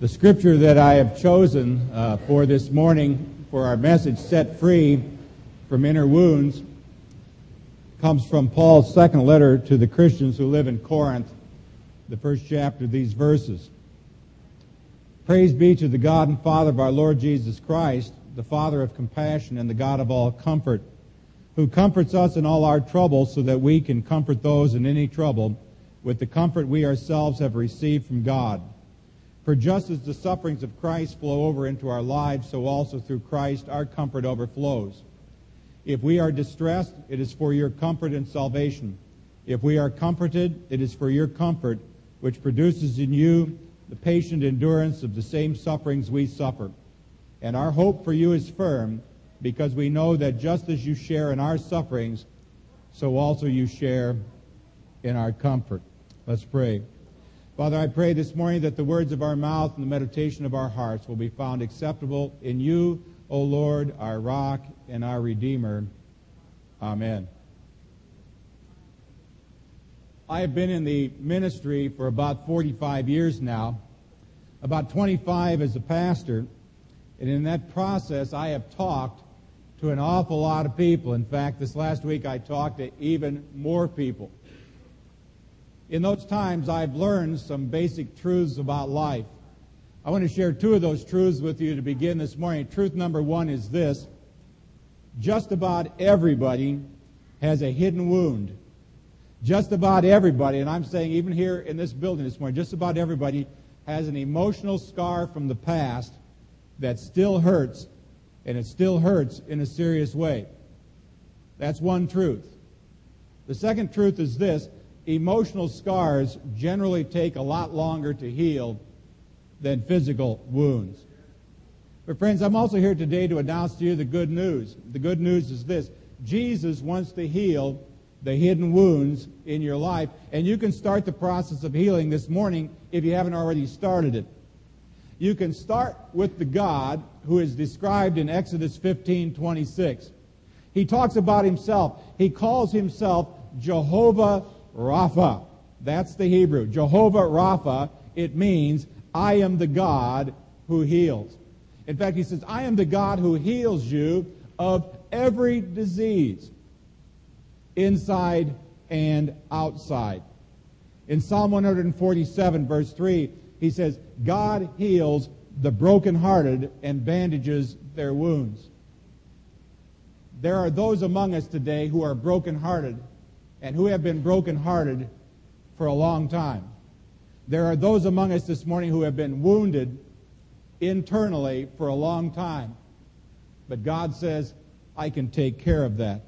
The scripture that I have chosen uh, for this morning for our message, Set Free from Inner Wounds, comes from Paul's second letter to the Christians who live in Corinth, the first chapter of these verses. Praise be to the God and Father of our Lord Jesus Christ, the Father of compassion and the God of all comfort, who comforts us in all our troubles so that we can comfort those in any trouble with the comfort we ourselves have received from God. For just as the sufferings of Christ flow over into our lives, so also through Christ our comfort overflows. If we are distressed, it is for your comfort and salvation. If we are comforted, it is for your comfort, which produces in you the patient endurance of the same sufferings we suffer. And our hope for you is firm, because we know that just as you share in our sufferings, so also you share in our comfort. Let's pray. Father, I pray this morning that the words of our mouth and the meditation of our hearts will be found acceptable in you, O Lord, our rock and our Redeemer. Amen. I have been in the ministry for about 45 years now, about 25 as a pastor, and in that process I have talked to an awful lot of people. In fact, this last week I talked to even more people. In those times, I've learned some basic truths about life. I want to share two of those truths with you to begin this morning. Truth number one is this just about everybody has a hidden wound. Just about everybody, and I'm saying even here in this building this morning, just about everybody has an emotional scar from the past that still hurts, and it still hurts in a serious way. That's one truth. The second truth is this emotional scars generally take a lot longer to heal than physical wounds. But, friends, I'm also here today to announce to you the good news. The good news is this Jesus wants to heal the hidden wounds in your life, and you can start the process of healing this morning if you haven't already started it. You can start with the God who is described in Exodus 15 26. He talks about himself. He calls himself Jehovah Rapha. That's the Hebrew. Jehovah Rapha, it means, I am the God who heals. In fact, he says, I am the God who heals you of every disease, inside and outside. In Psalm 147, verse 3, he says, God heals the brokenhearted and bandages their wounds. There are those among us today who are brokenhearted and who have been brokenhearted for a long time. There are those among us this morning who have been wounded internally for a long time. But God says, I can take care of that.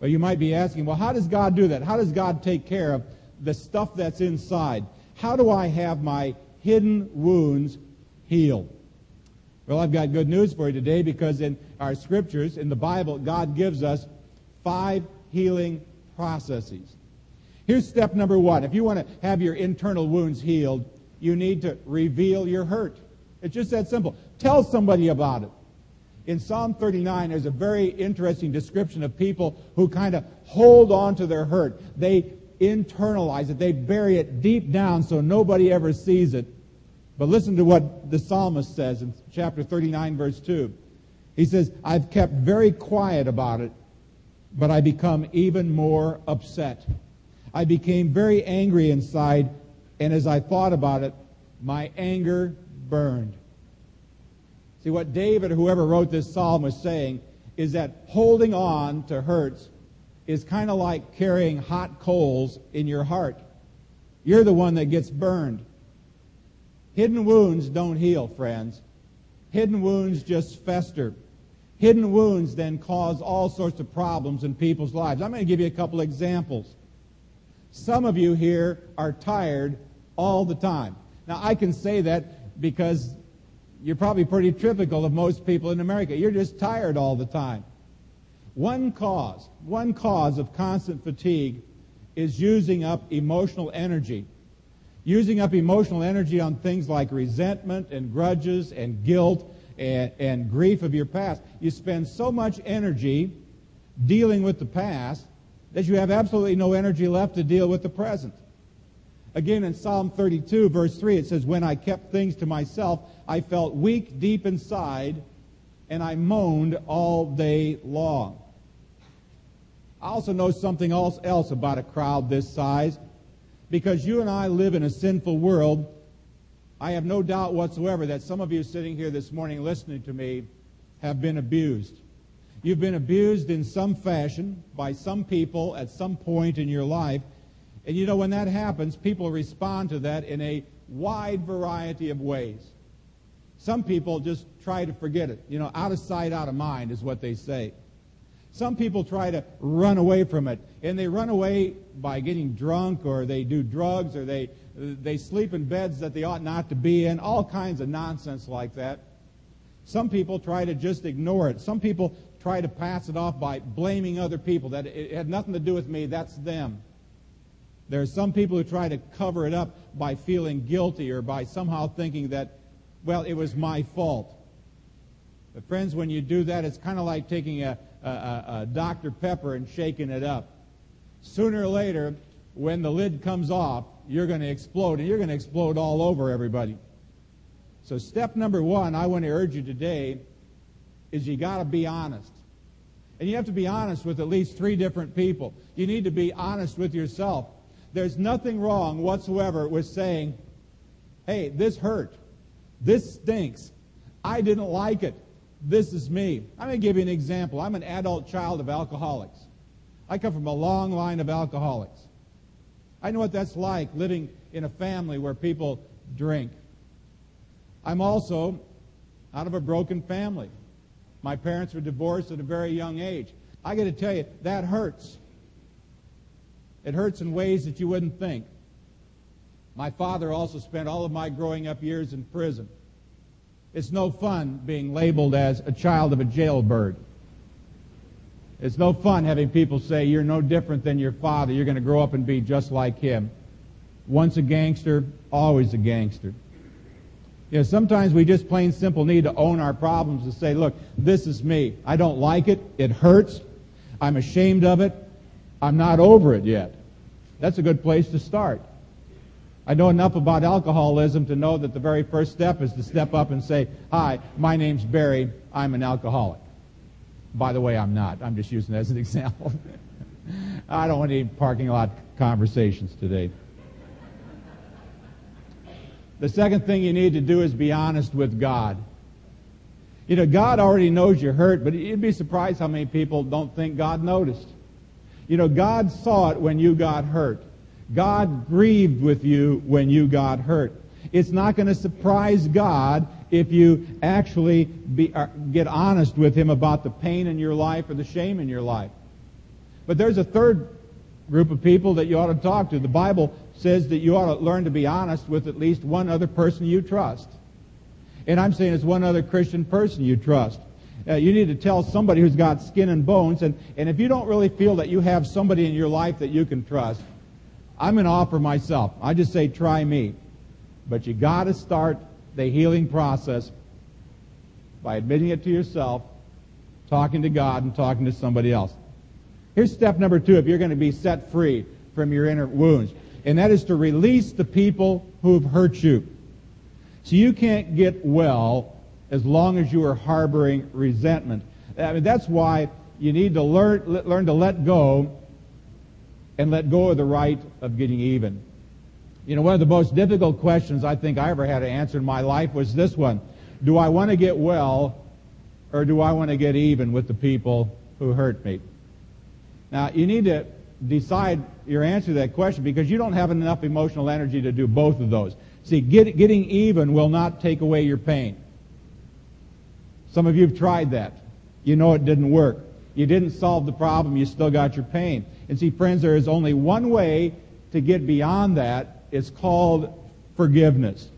Well, you might be asking, well, how does God do that? How does God take care of the stuff that's inside? How do I have my hidden wounds healed? Well, I've got good news for you today because in our scriptures, in the Bible, God gives us five healing processes. Here's step number one. If you want to have your internal wounds healed, you need to reveal your hurt. It's just that simple. Tell somebody about it. In Psalm 39, there's a very interesting description of people who kind of hold on to their hurt. They internalize it. They bury it deep down so nobody ever sees it. But listen to what the psalmist says in chapter 39, verse 2. He says, I've kept very quiet about it but I become even more upset. I became very angry inside, and as I thought about it, my anger burned. See, what David whoever wrote this psalm was saying is that holding on to hurts is kind of like carrying hot coals in your heart. You're the one that gets burned. Hidden wounds don't heal, friends. Hidden wounds just fester. Hidden wounds then cause all sorts of problems in people's lives. I'm going to give you a couple examples. Some of you here are tired all the time. Now, I can say that because you're probably pretty typical of most people in America. You're just tired all the time. One cause, one cause of constant fatigue is using up emotional energy. Using up emotional energy on things like resentment and grudges and guilt and, and grief of your past. You spend so much energy dealing with the past that you have absolutely no energy left to deal with the present. Again, in Psalm 32, verse 3, it says, When I kept things to myself, I felt weak deep inside, and I moaned all day long. I also know something else about a crowd this size. Because you and I live in a sinful world, I have no doubt whatsoever that some of you sitting here this morning listening to me have been abused. You've been abused in some fashion by some people at some point in your life. And you know, when that happens, people respond to that in a wide variety of ways. Some people just try to forget it. You know, out of sight, out of mind is what they say. Some people try to run away from it, and they run away by getting drunk, or they do drugs, or they they sleep in beds that they ought not to be in. All kinds of nonsense like that. Some people try to just ignore it. Some people try to pass it off by blaming other people that it had nothing to do with me. That's them. There are some people who try to cover it up by feeling guilty or by somehow thinking that, well, it was my fault. But friends, when you do that, it's kind of like taking a, a, a Dr. Pepper and shaking it up. Sooner or later, when the lid comes off, you're going to explode, and you're going to explode all over everybody. So, step number one, I want to urge you today, is you got to be honest. And you have to be honest with at least three different people. You need to be honest with yourself. There's nothing wrong whatsoever with saying, hey, this hurt. This stinks. I didn't like it. This is me. I'm going to give you an example. I'm an adult child of alcoholics. I come from a long line of alcoholics. I know what that's like living in a family where people drink. I'm also out of a broken family. My parents were divorced at a very young age. I got to tell you, that hurts. It hurts in ways that you wouldn't think. My father also spent all of my growing up years in prison. It's no fun being labeled as a child of a jailbird. It's no fun having people say you're no different than your father. You're going to grow up and be just like him. Once a gangster, always a gangster. You know, sometimes we just plain simple need to own our problems and say, look, this is me. I don't like it. It hurts. I'm ashamed of it. I'm not over it yet. That's a good place to start. I know enough about alcoholism to know that the very first step is to step up and say, Hi, my name's Barry. I'm an alcoholic. By the way, I'm not. I'm just using that as an example. I don't want any parking lot conversations today. The second thing you need to do is be honest with God. You know, God already knows you're hurt, but you'd be surprised how many people don't think God noticed. You know, God saw it when you got hurt. God grieved with you when you got hurt. It's not going to surprise God if you actually be, uh, get honest with Him about the pain in your life or the shame in your life. But there's a third group of people that you ought to talk to. The Bible says that you ought to learn to be honest with at least one other person you trust. And I'm saying it's one other Christian person you trust. Uh, you need to tell somebody who's got skin and bones. And, and if you don't really feel that you have somebody in your life that you can trust, I'm going to offer myself. I just say, try me. But you got to start the healing process by admitting it to yourself, talking to God, and talking to somebody else. Here's step number two if you're going to be set free from your inner wounds, and that is to release the people who've hurt you. So you can't get well as long as you are harboring resentment. I mean, that's why you need to learn, learn to let go and let go of the right of getting even. You know, one of the most difficult questions I think I ever had to answer in my life was this one. Do I want to get well or do I want to get even with the people who hurt me? Now, you need to decide your answer to that question because you don't have enough emotional energy to do both of those. See, get, getting even will not take away your pain. Some of you have tried that. You know it didn't work. You didn't solve the problem, you still got your pain. And see, friends, there is only one way to get beyond that. It's called forgiveness.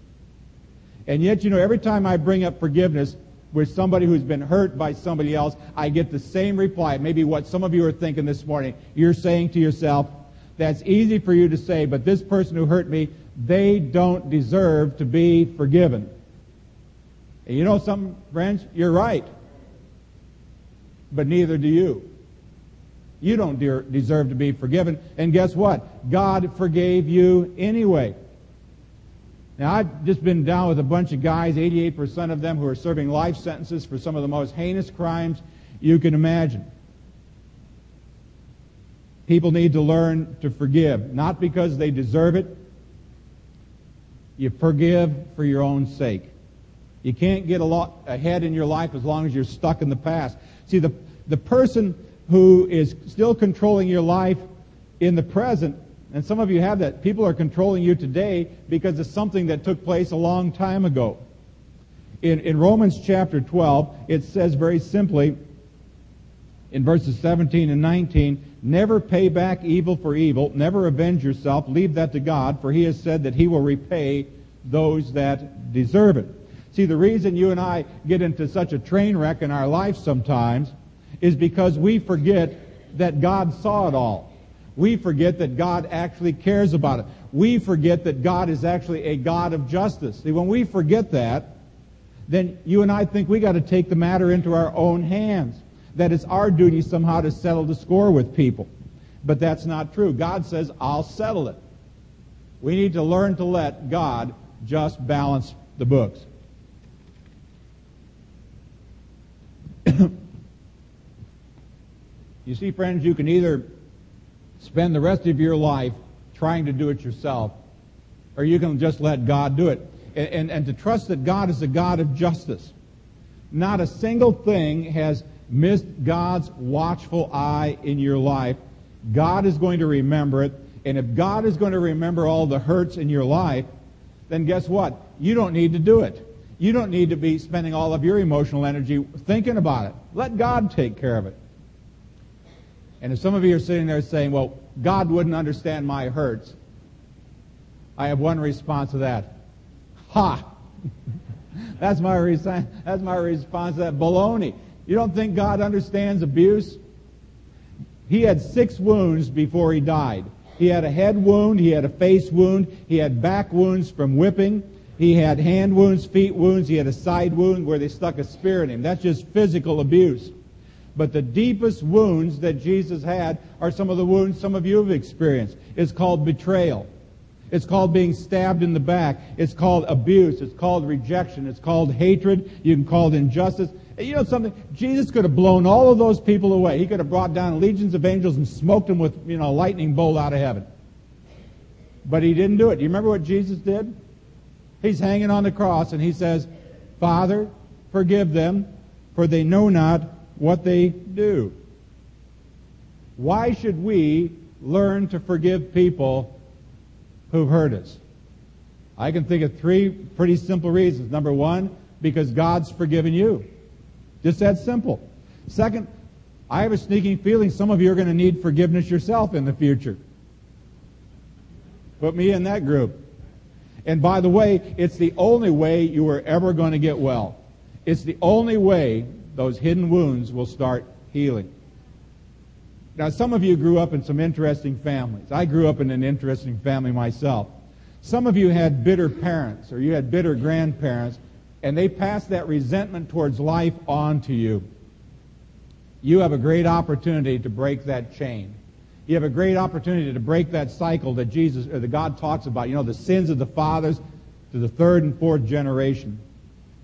And yet, you know, every time I bring up forgiveness with somebody who's been hurt by somebody else, I get the same reply. Maybe what some of you are thinking this morning. You're saying to yourself, that's easy for you to say, but this person who hurt me, they don't deserve to be forgiven. And you know something, friends? You're right. But neither do you. You don't de- deserve to be forgiven. And guess what? God forgave you anyway. Now, I've just been down with a bunch of guys, 88% of them who are serving life sentences for some of the most heinous crimes you can imagine. People need to learn to forgive, not because they deserve it. You forgive for your own sake. You can't get a lot ahead in your life as long as you're stuck in the past. See, the, the person who is still controlling your life in the present, and some of you have that, people are controlling you today because of something that took place a long time ago. In, in Romans chapter 12, it says very simply, in verses 17 and 19, never pay back evil for evil, never avenge yourself, leave that to God, for he has said that he will repay those that deserve it. See, the reason you and I get into such a train wreck in our life sometimes is because we forget that God saw it all. We forget that God actually cares about it. We forget that God is actually a God of justice. See, when we forget that, then you and I think we got to take the matter into our own hands that it's our duty somehow to settle the score with people. But that's not true. God says, I'll settle it. We need to learn to let God just balance the books. you see, friends, you can either spend the rest of your life trying to do it yourself, or you can just let God do it. And, and, and to trust that God is a God of justice. Not a single thing has missed God's watchful eye in your life, God is going to remember it. And if God is going to remember all the hurts in your life, then guess what? You don't need to do it. You don't need to be spending all of your emotional energy thinking about it. Let God take care of it. And if some of you are sitting there saying, well, God wouldn't understand my hurts, I have one response to that. Ha! that's, my response, that's my response to that. Baloney. You don't think God understands abuse? He had six wounds before he died. He had a head wound, he had a face wound, he had back wounds from whipping, he had hand wounds, feet wounds, he had a side wound where they stuck a spear in him. That's just physical abuse. But the deepest wounds that Jesus had are some of the wounds some of you have experienced. It's called betrayal. It's called being stabbed in the back. It's called abuse. It's called rejection. It's called hatred. You can call it injustice. You know something? Jesus could have blown all of those people away. He could have brought down legions of angels and smoked them with, you know, a lightning bolt out of heaven. But he didn't do it. Do you remember what Jesus did? He's hanging on the cross and he says, Father, forgive them, for they know not what they do. Why should we learn to forgive people who've hurt us? I can think of three pretty simple reasons. Number one, because God's forgiven you. Just that simple. Second, I have a sneaking feeling some of you are going to need forgiveness yourself in the future. Put me in that group. And by the way, it's the only way you are ever going to get well. It's the only way those hidden wounds will start healing. Now, some of you grew up in some interesting families. I grew up in an interesting family myself. Some of you had bitter parents or you had bitter grandparents and they passed that resentment towards life on to you, you have a great opportunity to break that chain. You have a great opportunity to break that cycle that Jesus or that God talks about. You know, the sins of the fathers to the third and fourth generation.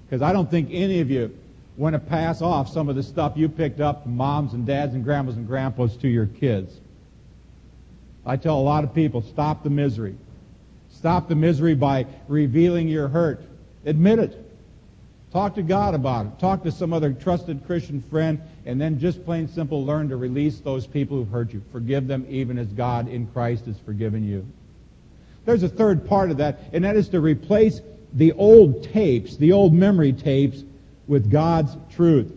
Because I don't think any of you want to pass off some of the stuff you picked up from moms and dads and grandmas and grandpas to your kids. I tell a lot of people, stop the misery. Stop the misery by revealing your hurt. Admit it. Talk to God about it. Talk to some other trusted Christian friend, and then just plain simple learn to release those people who've hurt you. Forgive them even as God in Christ has forgiven you. There's a third part of that, and that is to replace the old tapes, the old memory tapes, with God's truth.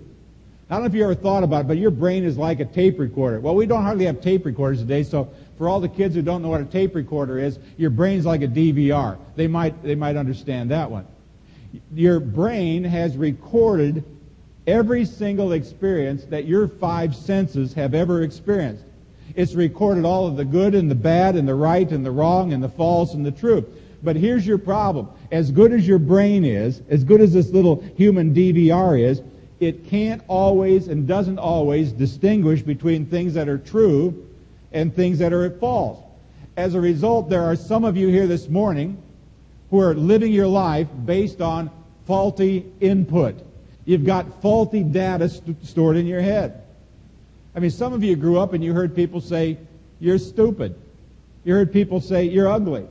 I don't know if you ever thought about it, but your brain is like a tape recorder. Well, we don't hardly have tape recorders today, so for all the kids who don't know what a tape recorder is, your brain's like a DVR. They might, they might understand that one your brain has recorded every single experience that your five senses have ever experienced. It's recorded all of the good and the bad and the right and the wrong and the false and the true. But here's your problem. As good as your brain is, as good as this little human DVR is, it can't always and doesn't always distinguish between things that are true and things that are false. As a result, there are some of you here this morning who are living your life based on faulty input. You've got faulty data st- stored in your head. I mean, some of you grew up and you heard people say, you're stupid. You heard people say, you're ugly.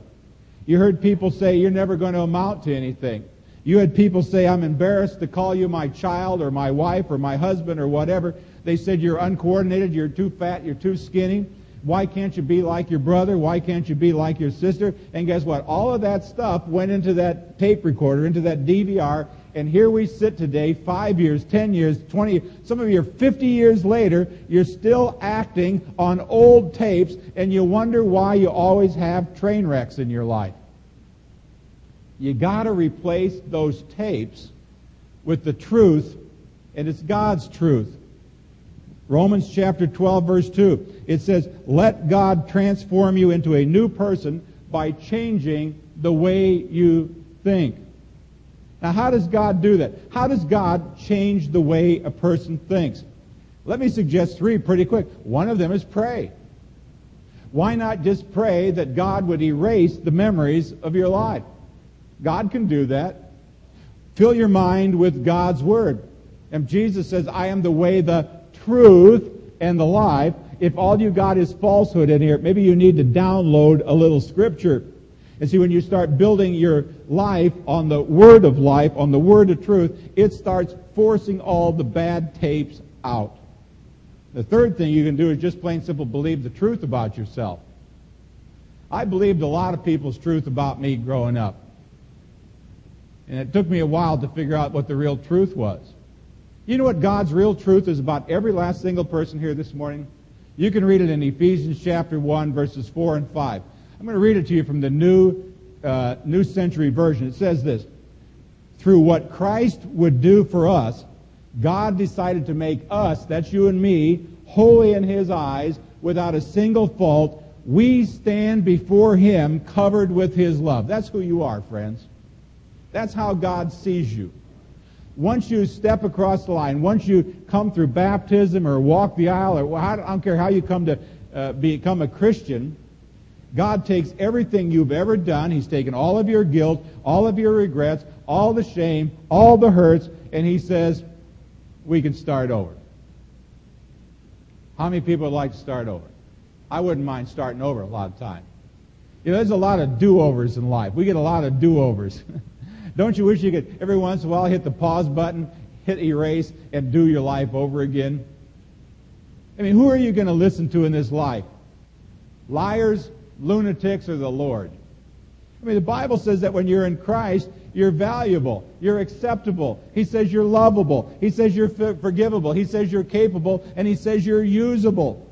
You heard people say, you're never going to amount to anything. You had people say, I'm embarrassed to call you my child or my wife or my husband or whatever. They said, you're uncoordinated, you're too fat, you're too skinny. Why can't you be like your brother? Why can't you be like your sister? And guess what? All of that stuff went into that tape recorder, into that DVR, and here we sit today, five years, ten years, twenty, some of you are 50 years later, you're still acting on old tapes, and you wonder why you always have train wrecks in your life. You gotta replace those tapes with the truth, and it's God's truth. Romans chapter 12 verse 2. It says, let God transform you into a new person by changing the way you think. Now, how does God do that? How does God change the way a person thinks? Let me suggest three pretty quick. One of them is pray. Why not just pray that God would erase the memories of your life? God can do that. Fill your mind with God's Word. And Jesus says, I am the way, the truth, and the life. If all you got is falsehood in here, maybe you need to download a little scripture. And see, when you start building your life on the word of life, on the word of truth, it starts forcing all the bad tapes out. The third thing you can do is just plain simple believe the truth about yourself. I believed a lot of people's truth about me growing up. And it took me a while to figure out what the real truth was. You know what God's real truth is about every last single person here this morning? You can read it in Ephesians chapter 1, verses 4 and 5. I'm going to read it to you from the New, uh, New Century Version. It says this Through what Christ would do for us, God decided to make us, that's you and me, holy in His eyes, without a single fault. We stand before Him covered with His love. That's who you are, friends. That's how God sees you. Once you step across the line, once you come through baptism or walk the aisle, or I don't care how you come to uh, become a Christian, God takes everything you've ever done. He's taken all of your guilt, all of your regrets, all the shame, all the hurts, and He says, we can start over. How many people would like to start over? I wouldn't mind starting over a lot of time. You know, there's a lot of do-overs in life. We get a lot of do-overs. Don't you wish you could every once in a while hit the pause button, hit erase, and do your life over again? I mean, who are you going to listen to in this life? Liars, lunatics or the Lord. I mean, the Bible says that when you're in Christ, you're valuable. You're acceptable. He says you're lovable. He says you're forgivable. He says you're capable. And he says you're usable.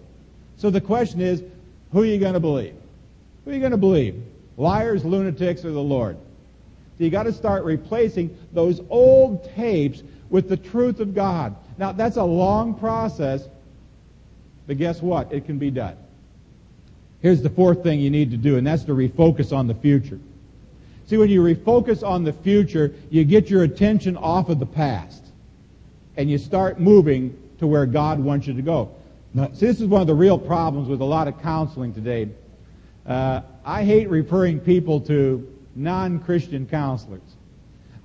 So the question is, who are you going to believe? Who are you going to believe? Liars, lunatics, or the Lord? So you got to start replacing those old tapes with the truth of God. Now, that's a long process, but guess what? It can be done. Here's the fourth thing you need to do, and that's to refocus on the future. See, when you refocus on the future, you get your attention off of the past. And you start moving to where God wants you to go. Now, see, this is one of the real problems with a lot of counseling today. Uh, I hate referring people to non-Christian counselors.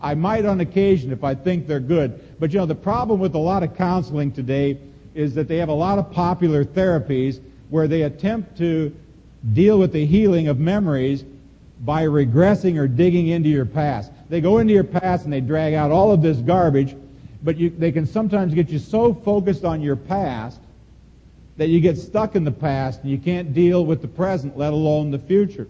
I might on occasion if I think they're good. But you know, the problem with a lot of counseling today is that they have a lot of popular therapies where they attempt to deal with the healing of memories by regressing or digging into your past. They go into your past and they drag out all of this garbage, but you, they can sometimes get you so focused on your past that you get stuck in the past and you can't deal with the present, let alone the future.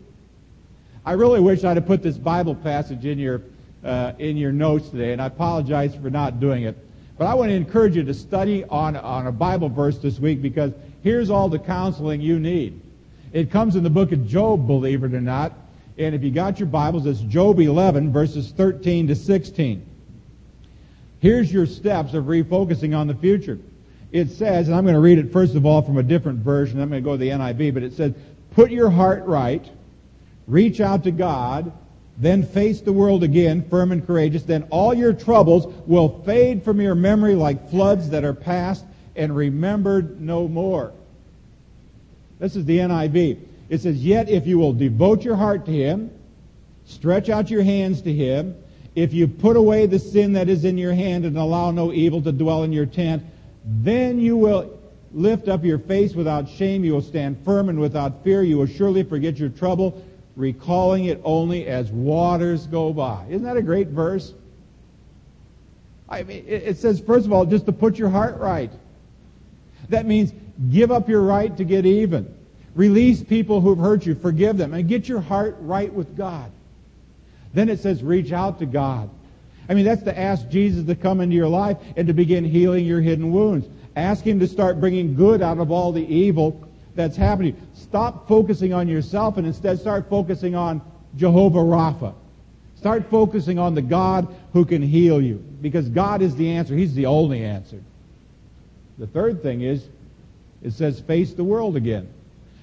I really wish I'd have put this Bible passage in your, uh, in your notes today, and I apologize for not doing it. But I want to encourage you to study on, on a Bible verse this week because here's all the counseling you need. It comes in the book of Job, believe it or not. And if you got your Bibles, it's Job 11, verses 13 to 16. Here's your steps of refocusing on the future. It says, and I'm going to read it first of all from a different version. I'm going to go to the NIV, but it says, put your heart right, reach out to God, Then face the world again, firm and courageous. Then all your troubles will fade from your memory like floods that are past and remembered no more. This is the NIV. It says, Yet if you will devote your heart to Him, stretch out your hands to Him, if you put away the sin that is in your hand and allow no evil to dwell in your tent, then you will lift up your face without shame. You will stand firm and without fear. You will surely forget your trouble recalling it only as waters go by. Isn't that a great verse? I mean, it says, first of all, just to put your heart right. That means give up your right to get even. Release people who've hurt you, forgive them, and get your heart right with God. Then it says, reach out to God. I mean, that's to ask Jesus to come into your life and to begin healing your hidden wounds. Ask Him to start bringing good out of all the evil that's happening. Stop focusing on yourself and instead start focusing on Jehovah Rapha. Start focusing on the God who can heal you because God is the answer. He's the only answer. The third thing is, it says face the world again.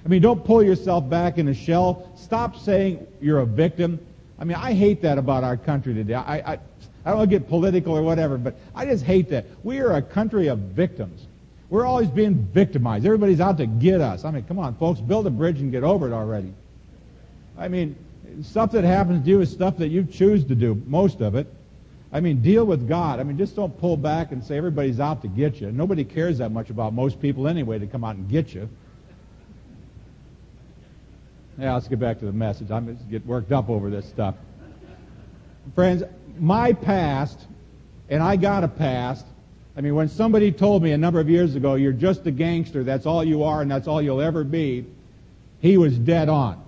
I mean, don't pull yourself back in a shell. Stop saying you're a victim. I mean, I hate that about our country today. I, I, I don't get political or whatever, but I just hate that. We are a country of victims. We're always being victimized. Everybody's out to get us. I mean, come on, folks, build a bridge and get over it already. I mean, stuff that happens to you is stuff that you choose to do, most of it. I mean, deal with God. I mean, just don't pull back and say everybody's out to get you. Nobody cares that much about most people anyway to come out and get you. Yeah, let's get back to the message. I'm just get worked up over this stuff. Friends, my past, and I got a past, I mean, when somebody told me a number of years ago, you're just a gangster, that's all you are, and that's all you'll ever be, he was dead on.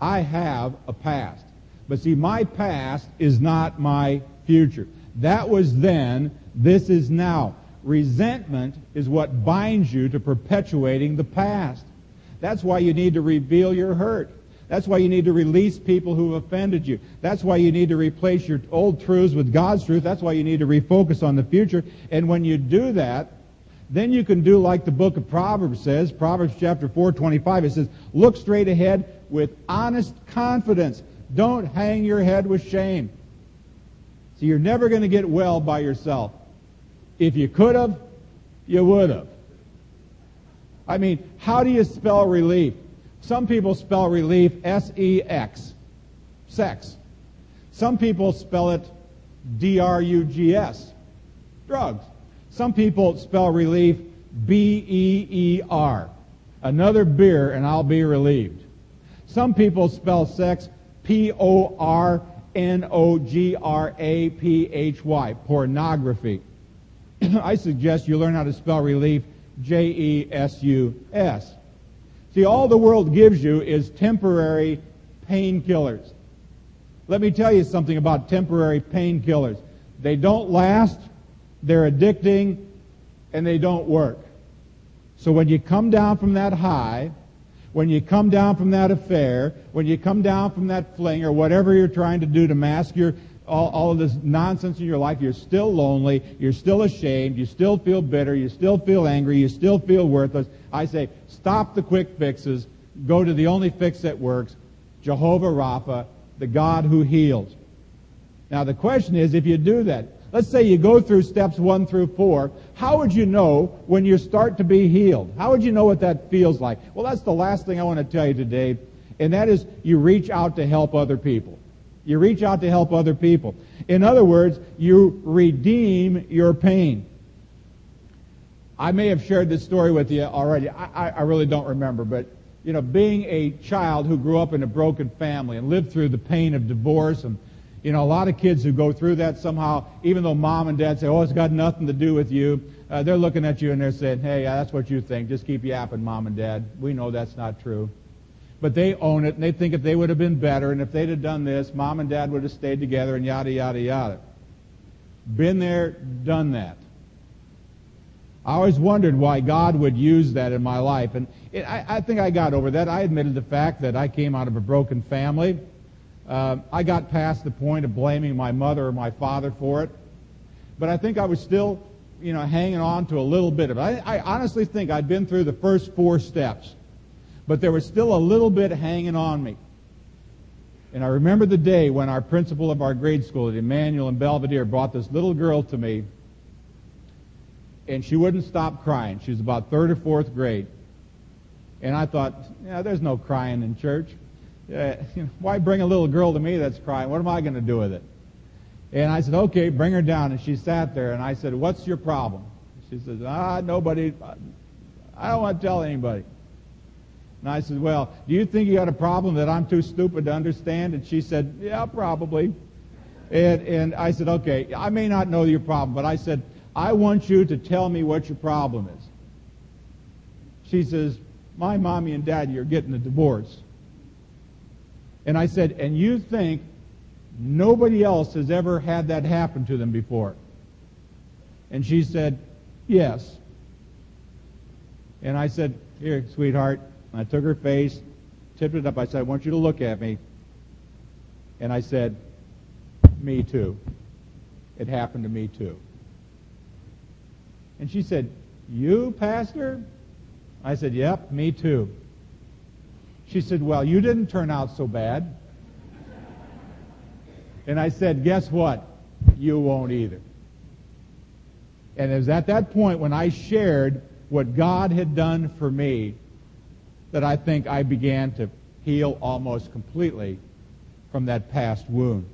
I have a past. But see, my past is not my future. That was then, this is now. Resentment is what binds you to perpetuating the past. That's why you need to reveal your hurt. That's why you need to release people who have offended you. That's why you need to replace your old truths with God's truth. That's why you need to refocus on the future. And when you do that, then you can do like the book of Proverbs says, Proverbs chapter 4, 25. It says, look straight ahead with honest confidence. Don't hang your head with shame. So you're never going to get well by yourself. If you could have, you would have. I mean, how do you spell relief? Some people spell relief S-E-X, sex. Some people spell it D-R-U-G-S, drugs. Some people spell relief B-E-E-R, another beer and I'll be relieved. Some people spell sex P-O-R-N-O-G-R-A-P-H-Y, pornography. I suggest you learn how to spell relief J-E-S-U-S. See, all the world gives you is temporary painkillers. Let me tell you something about temporary painkillers. They don't last, they're addicting, and they don't work. So when you come down from that high, when you come down from that affair, when you come down from that fling, or whatever you're trying to do to mask your all, all of this nonsense in your life, you're still lonely, you're still ashamed, you still feel bitter, you still feel angry, you still feel worthless. I say, stop the quick fixes, go to the only fix that works, Jehovah Rapha, the God who heals. Now the question is, if you do that, let's say you go through steps one through four, how would you know when you start to be healed? How would you know what that feels like? Well, that's the last thing I want to tell you today, and that is you reach out to help other people. You reach out to help other people. In other words, you redeem your pain. I may have shared this story with you already. I, I, really don't remember, but you know, being a child who grew up in a broken family and lived through the pain of divorce and you know, a lot of kids who go through that somehow, even though mom and dad say, oh, it's got nothing to do with you, uh, they're looking at you and they're saying, hey, that's what you think. Just keep yapping, mom and dad. We know that's not true. But they own it, and they think if they would have been better, and if they'd have done this, mom and dad would have stayed together, and yada, yada, yada. Been there, done that. I always wondered why God would use that in my life. And it, I, I, think I got over that. I admitted the fact that I came out of a broken family. Uh, I got past the point of blaming my mother or my father for it. But I think I was still, you know, hanging on to a little bit of it. I, I honestly think I'd been through the first four steps but there was still a little bit hanging on me. And I remember the day when our principal of our grade school at Emmanuel and Belvedere brought this little girl to me, and she wouldn't stop crying. She was about third or fourth grade. And I thought, yeah, there's no crying in church. Uh, you know, why bring a little girl to me that's crying? What am I going to do with it? And I said, okay, bring her down. And she sat there, and I said, what's your problem? She says, ah, nobody, I don't want to tell anybody. And I said, well, do you think you got a problem that I'm too stupid to understand? And she said, yeah, probably. And, and I said, okay, I may not know your problem, but I said, I want you to tell me what your problem is. She says, my mommy and daddy are getting a divorce. And I said, and you think nobody else has ever had that happen to them before? And she said, yes. And I said, here, sweetheart. And I took her face, tipped it up. I said, I want you to look at me. And I said, me too. It happened to me too. And she said, you, pastor? I said, yep, me too. She said, well, you didn't turn out so bad. And I said, guess what? You won't either. And it was at that point when I shared what God had done for me that I think I began to heal almost completely from that past wound.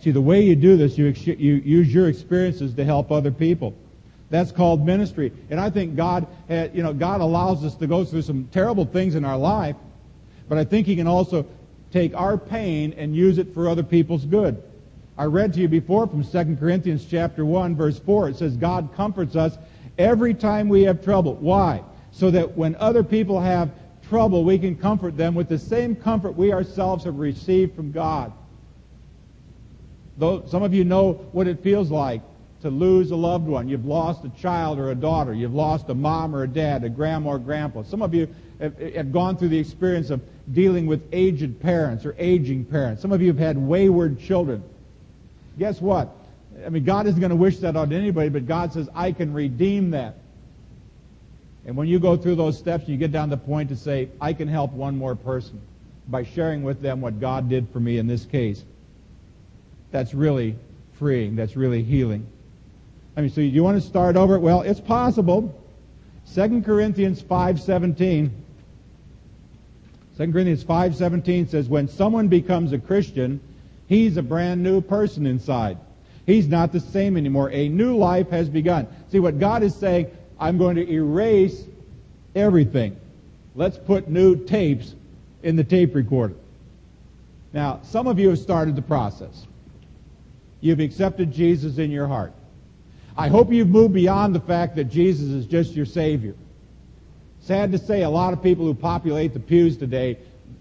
See, the way you do this, you, you use your experiences to help other people. That's called ministry. And I think God, had, you know, God allows us to go through some terrible things in our life, but I think He can also take our pain and use it for other people's good. I read to you before from 2 Corinthians chapter 1 verse 4. It says God comforts us every time we have trouble. Why? So that when other people have trouble, we can comfort them with the same comfort we ourselves have received from God. Though some of you know what it feels like to lose a loved one. You've lost a child or a daughter. You've lost a mom or a dad, a grandma or grandpa. Some of you have, have gone through the experience of dealing with aged parents or aging parents. Some of you have had wayward children. Guess what? I mean, God isn't going to wish that on anybody, but God says, I can redeem that. And when you go through those steps, and you get down to the point to say, I can help one more person by sharing with them what God did for me in this case. That's really freeing. That's really healing. I mean, so you want to start over? Well, it's possible. 2 Corinthians 5.17 2 Corinthians 5.17 says, when someone becomes a Christian, he's a brand new person inside. He's not the same anymore. A new life has begun. See, what God is saying, I'm going to erase everything. Let's put new tapes in the tape recorder. Now, some of you have started the process. You've accepted Jesus in your heart. I hope you've moved beyond the fact that Jesus is just your Savior. Sad to say, a lot of people who populate the pews today,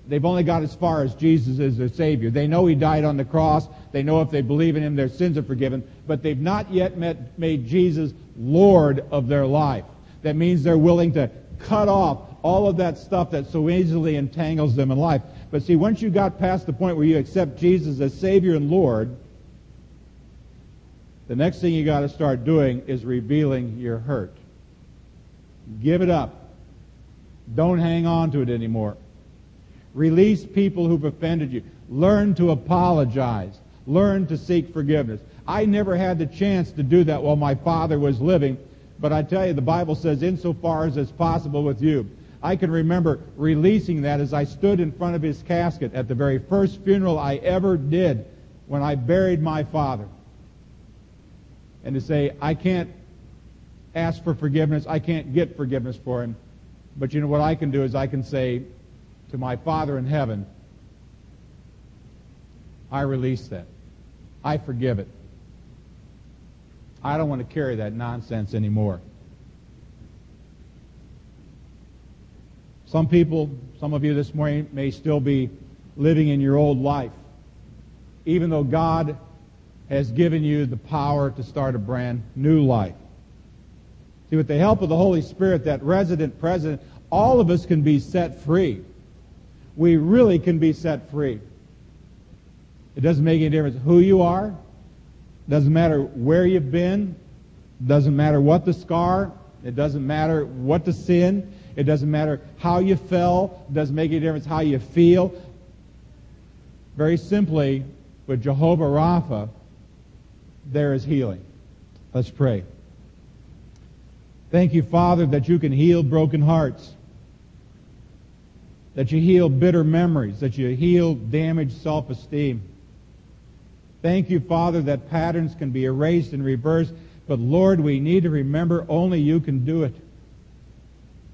they've only got as far as Jesus is their Savior. They know He died on the cross. They know if they believe in Him, their sins are forgiven. But they've not yet met, made Jesus Lord of their life. That means they're willing to cut off all of that stuff that so easily entangles them in life. But see, once you got past the point where you accept Jesus as Savior and Lord, the next thing you got to start doing is revealing your hurt. Give it up. Don't hang on to it anymore. Release people who've offended you. Learn to apologize. Learn to seek forgiveness. I never had the chance to do that while my father was living, but I tell you, the Bible says, insofar as it's possible with you. I can remember releasing that as I stood in front of his casket at the very first funeral I ever did when I buried my father and to say, I can't ask for forgiveness, I can't get forgiveness for him. But you know what I can do is I can say to my Father in heaven, I release that. I forgive it. I don't want to carry that nonsense anymore. Some people, some of you this morning may still be living in your old life. Even though God has given you the power to start a brand new life. See, with the help of the Holy Spirit, that resident president, all of us can be set free. We really can be set free. It doesn't make any difference who you are. Doesn't matter where you've been. Doesn't matter what the scar. It doesn't matter what the sin. It doesn't matter how you fell. It doesn't make any difference how you feel. Very simply, with Jehovah Rapha, there is healing. Let's pray. Thank you, Father, that you can heal broken hearts, that you heal bitter memories, that you heal damaged self-esteem. Thank you, Father, that patterns can be erased and reversed, but Lord, we need to remember only you can do it.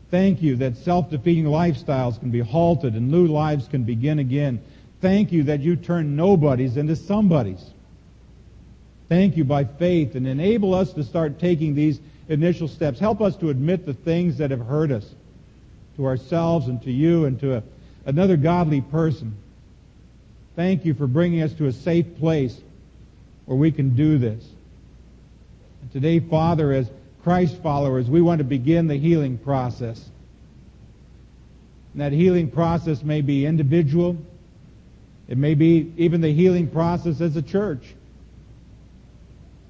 Thank you that self-defeating lifestyles can be halted and new lives can begin again. Thank you that you turn nobodies into somebodies. Thank you by faith and enable us to start taking these initial steps. Help us to admit the things that have hurt us to ourselves and to you and to a, another godly person. Thank you for bringing us to a safe place where we can do this. And today, Father, as Christ followers, we want to begin the healing process. And that healing process may be individual. It may be even the healing process as a church.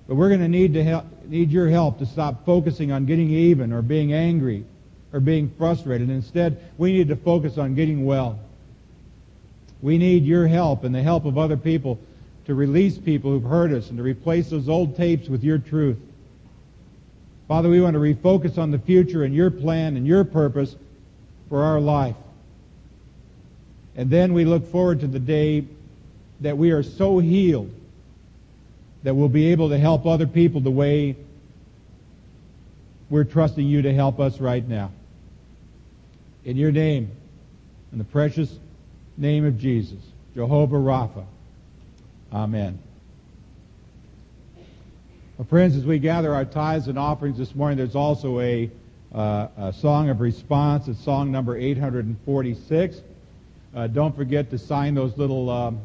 But we're going to need to help, need your help to stop focusing on getting even or being angry or being frustrated. Instead, we need to focus on getting well. We need your help and the help of other people to release people who've hurt us and to replace those old tapes with your truth. Father, we want to refocus on the future and your plan and your purpose for our life. And then we look forward to the day that we are so healed that we'll be able to help other people the way we're trusting you to help us right now. In your name, in the precious name of Jesus, Jehovah Rapha. Amen. Well, friends, as we gather our tithes and offerings this morning, there's also a, uh, a song of response. It's song number 846. Uh, don't forget to sign those little um,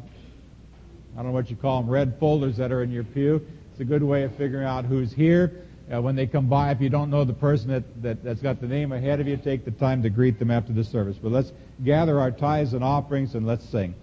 I don't know what you call them, red folders that are in your pew. It's a good way of figuring out who's here. Uh, when they come by, if you don't know the person that, that, that's got the name ahead of you, take the time to greet them after the service. But let's gather our tithes and offerings and let's sing.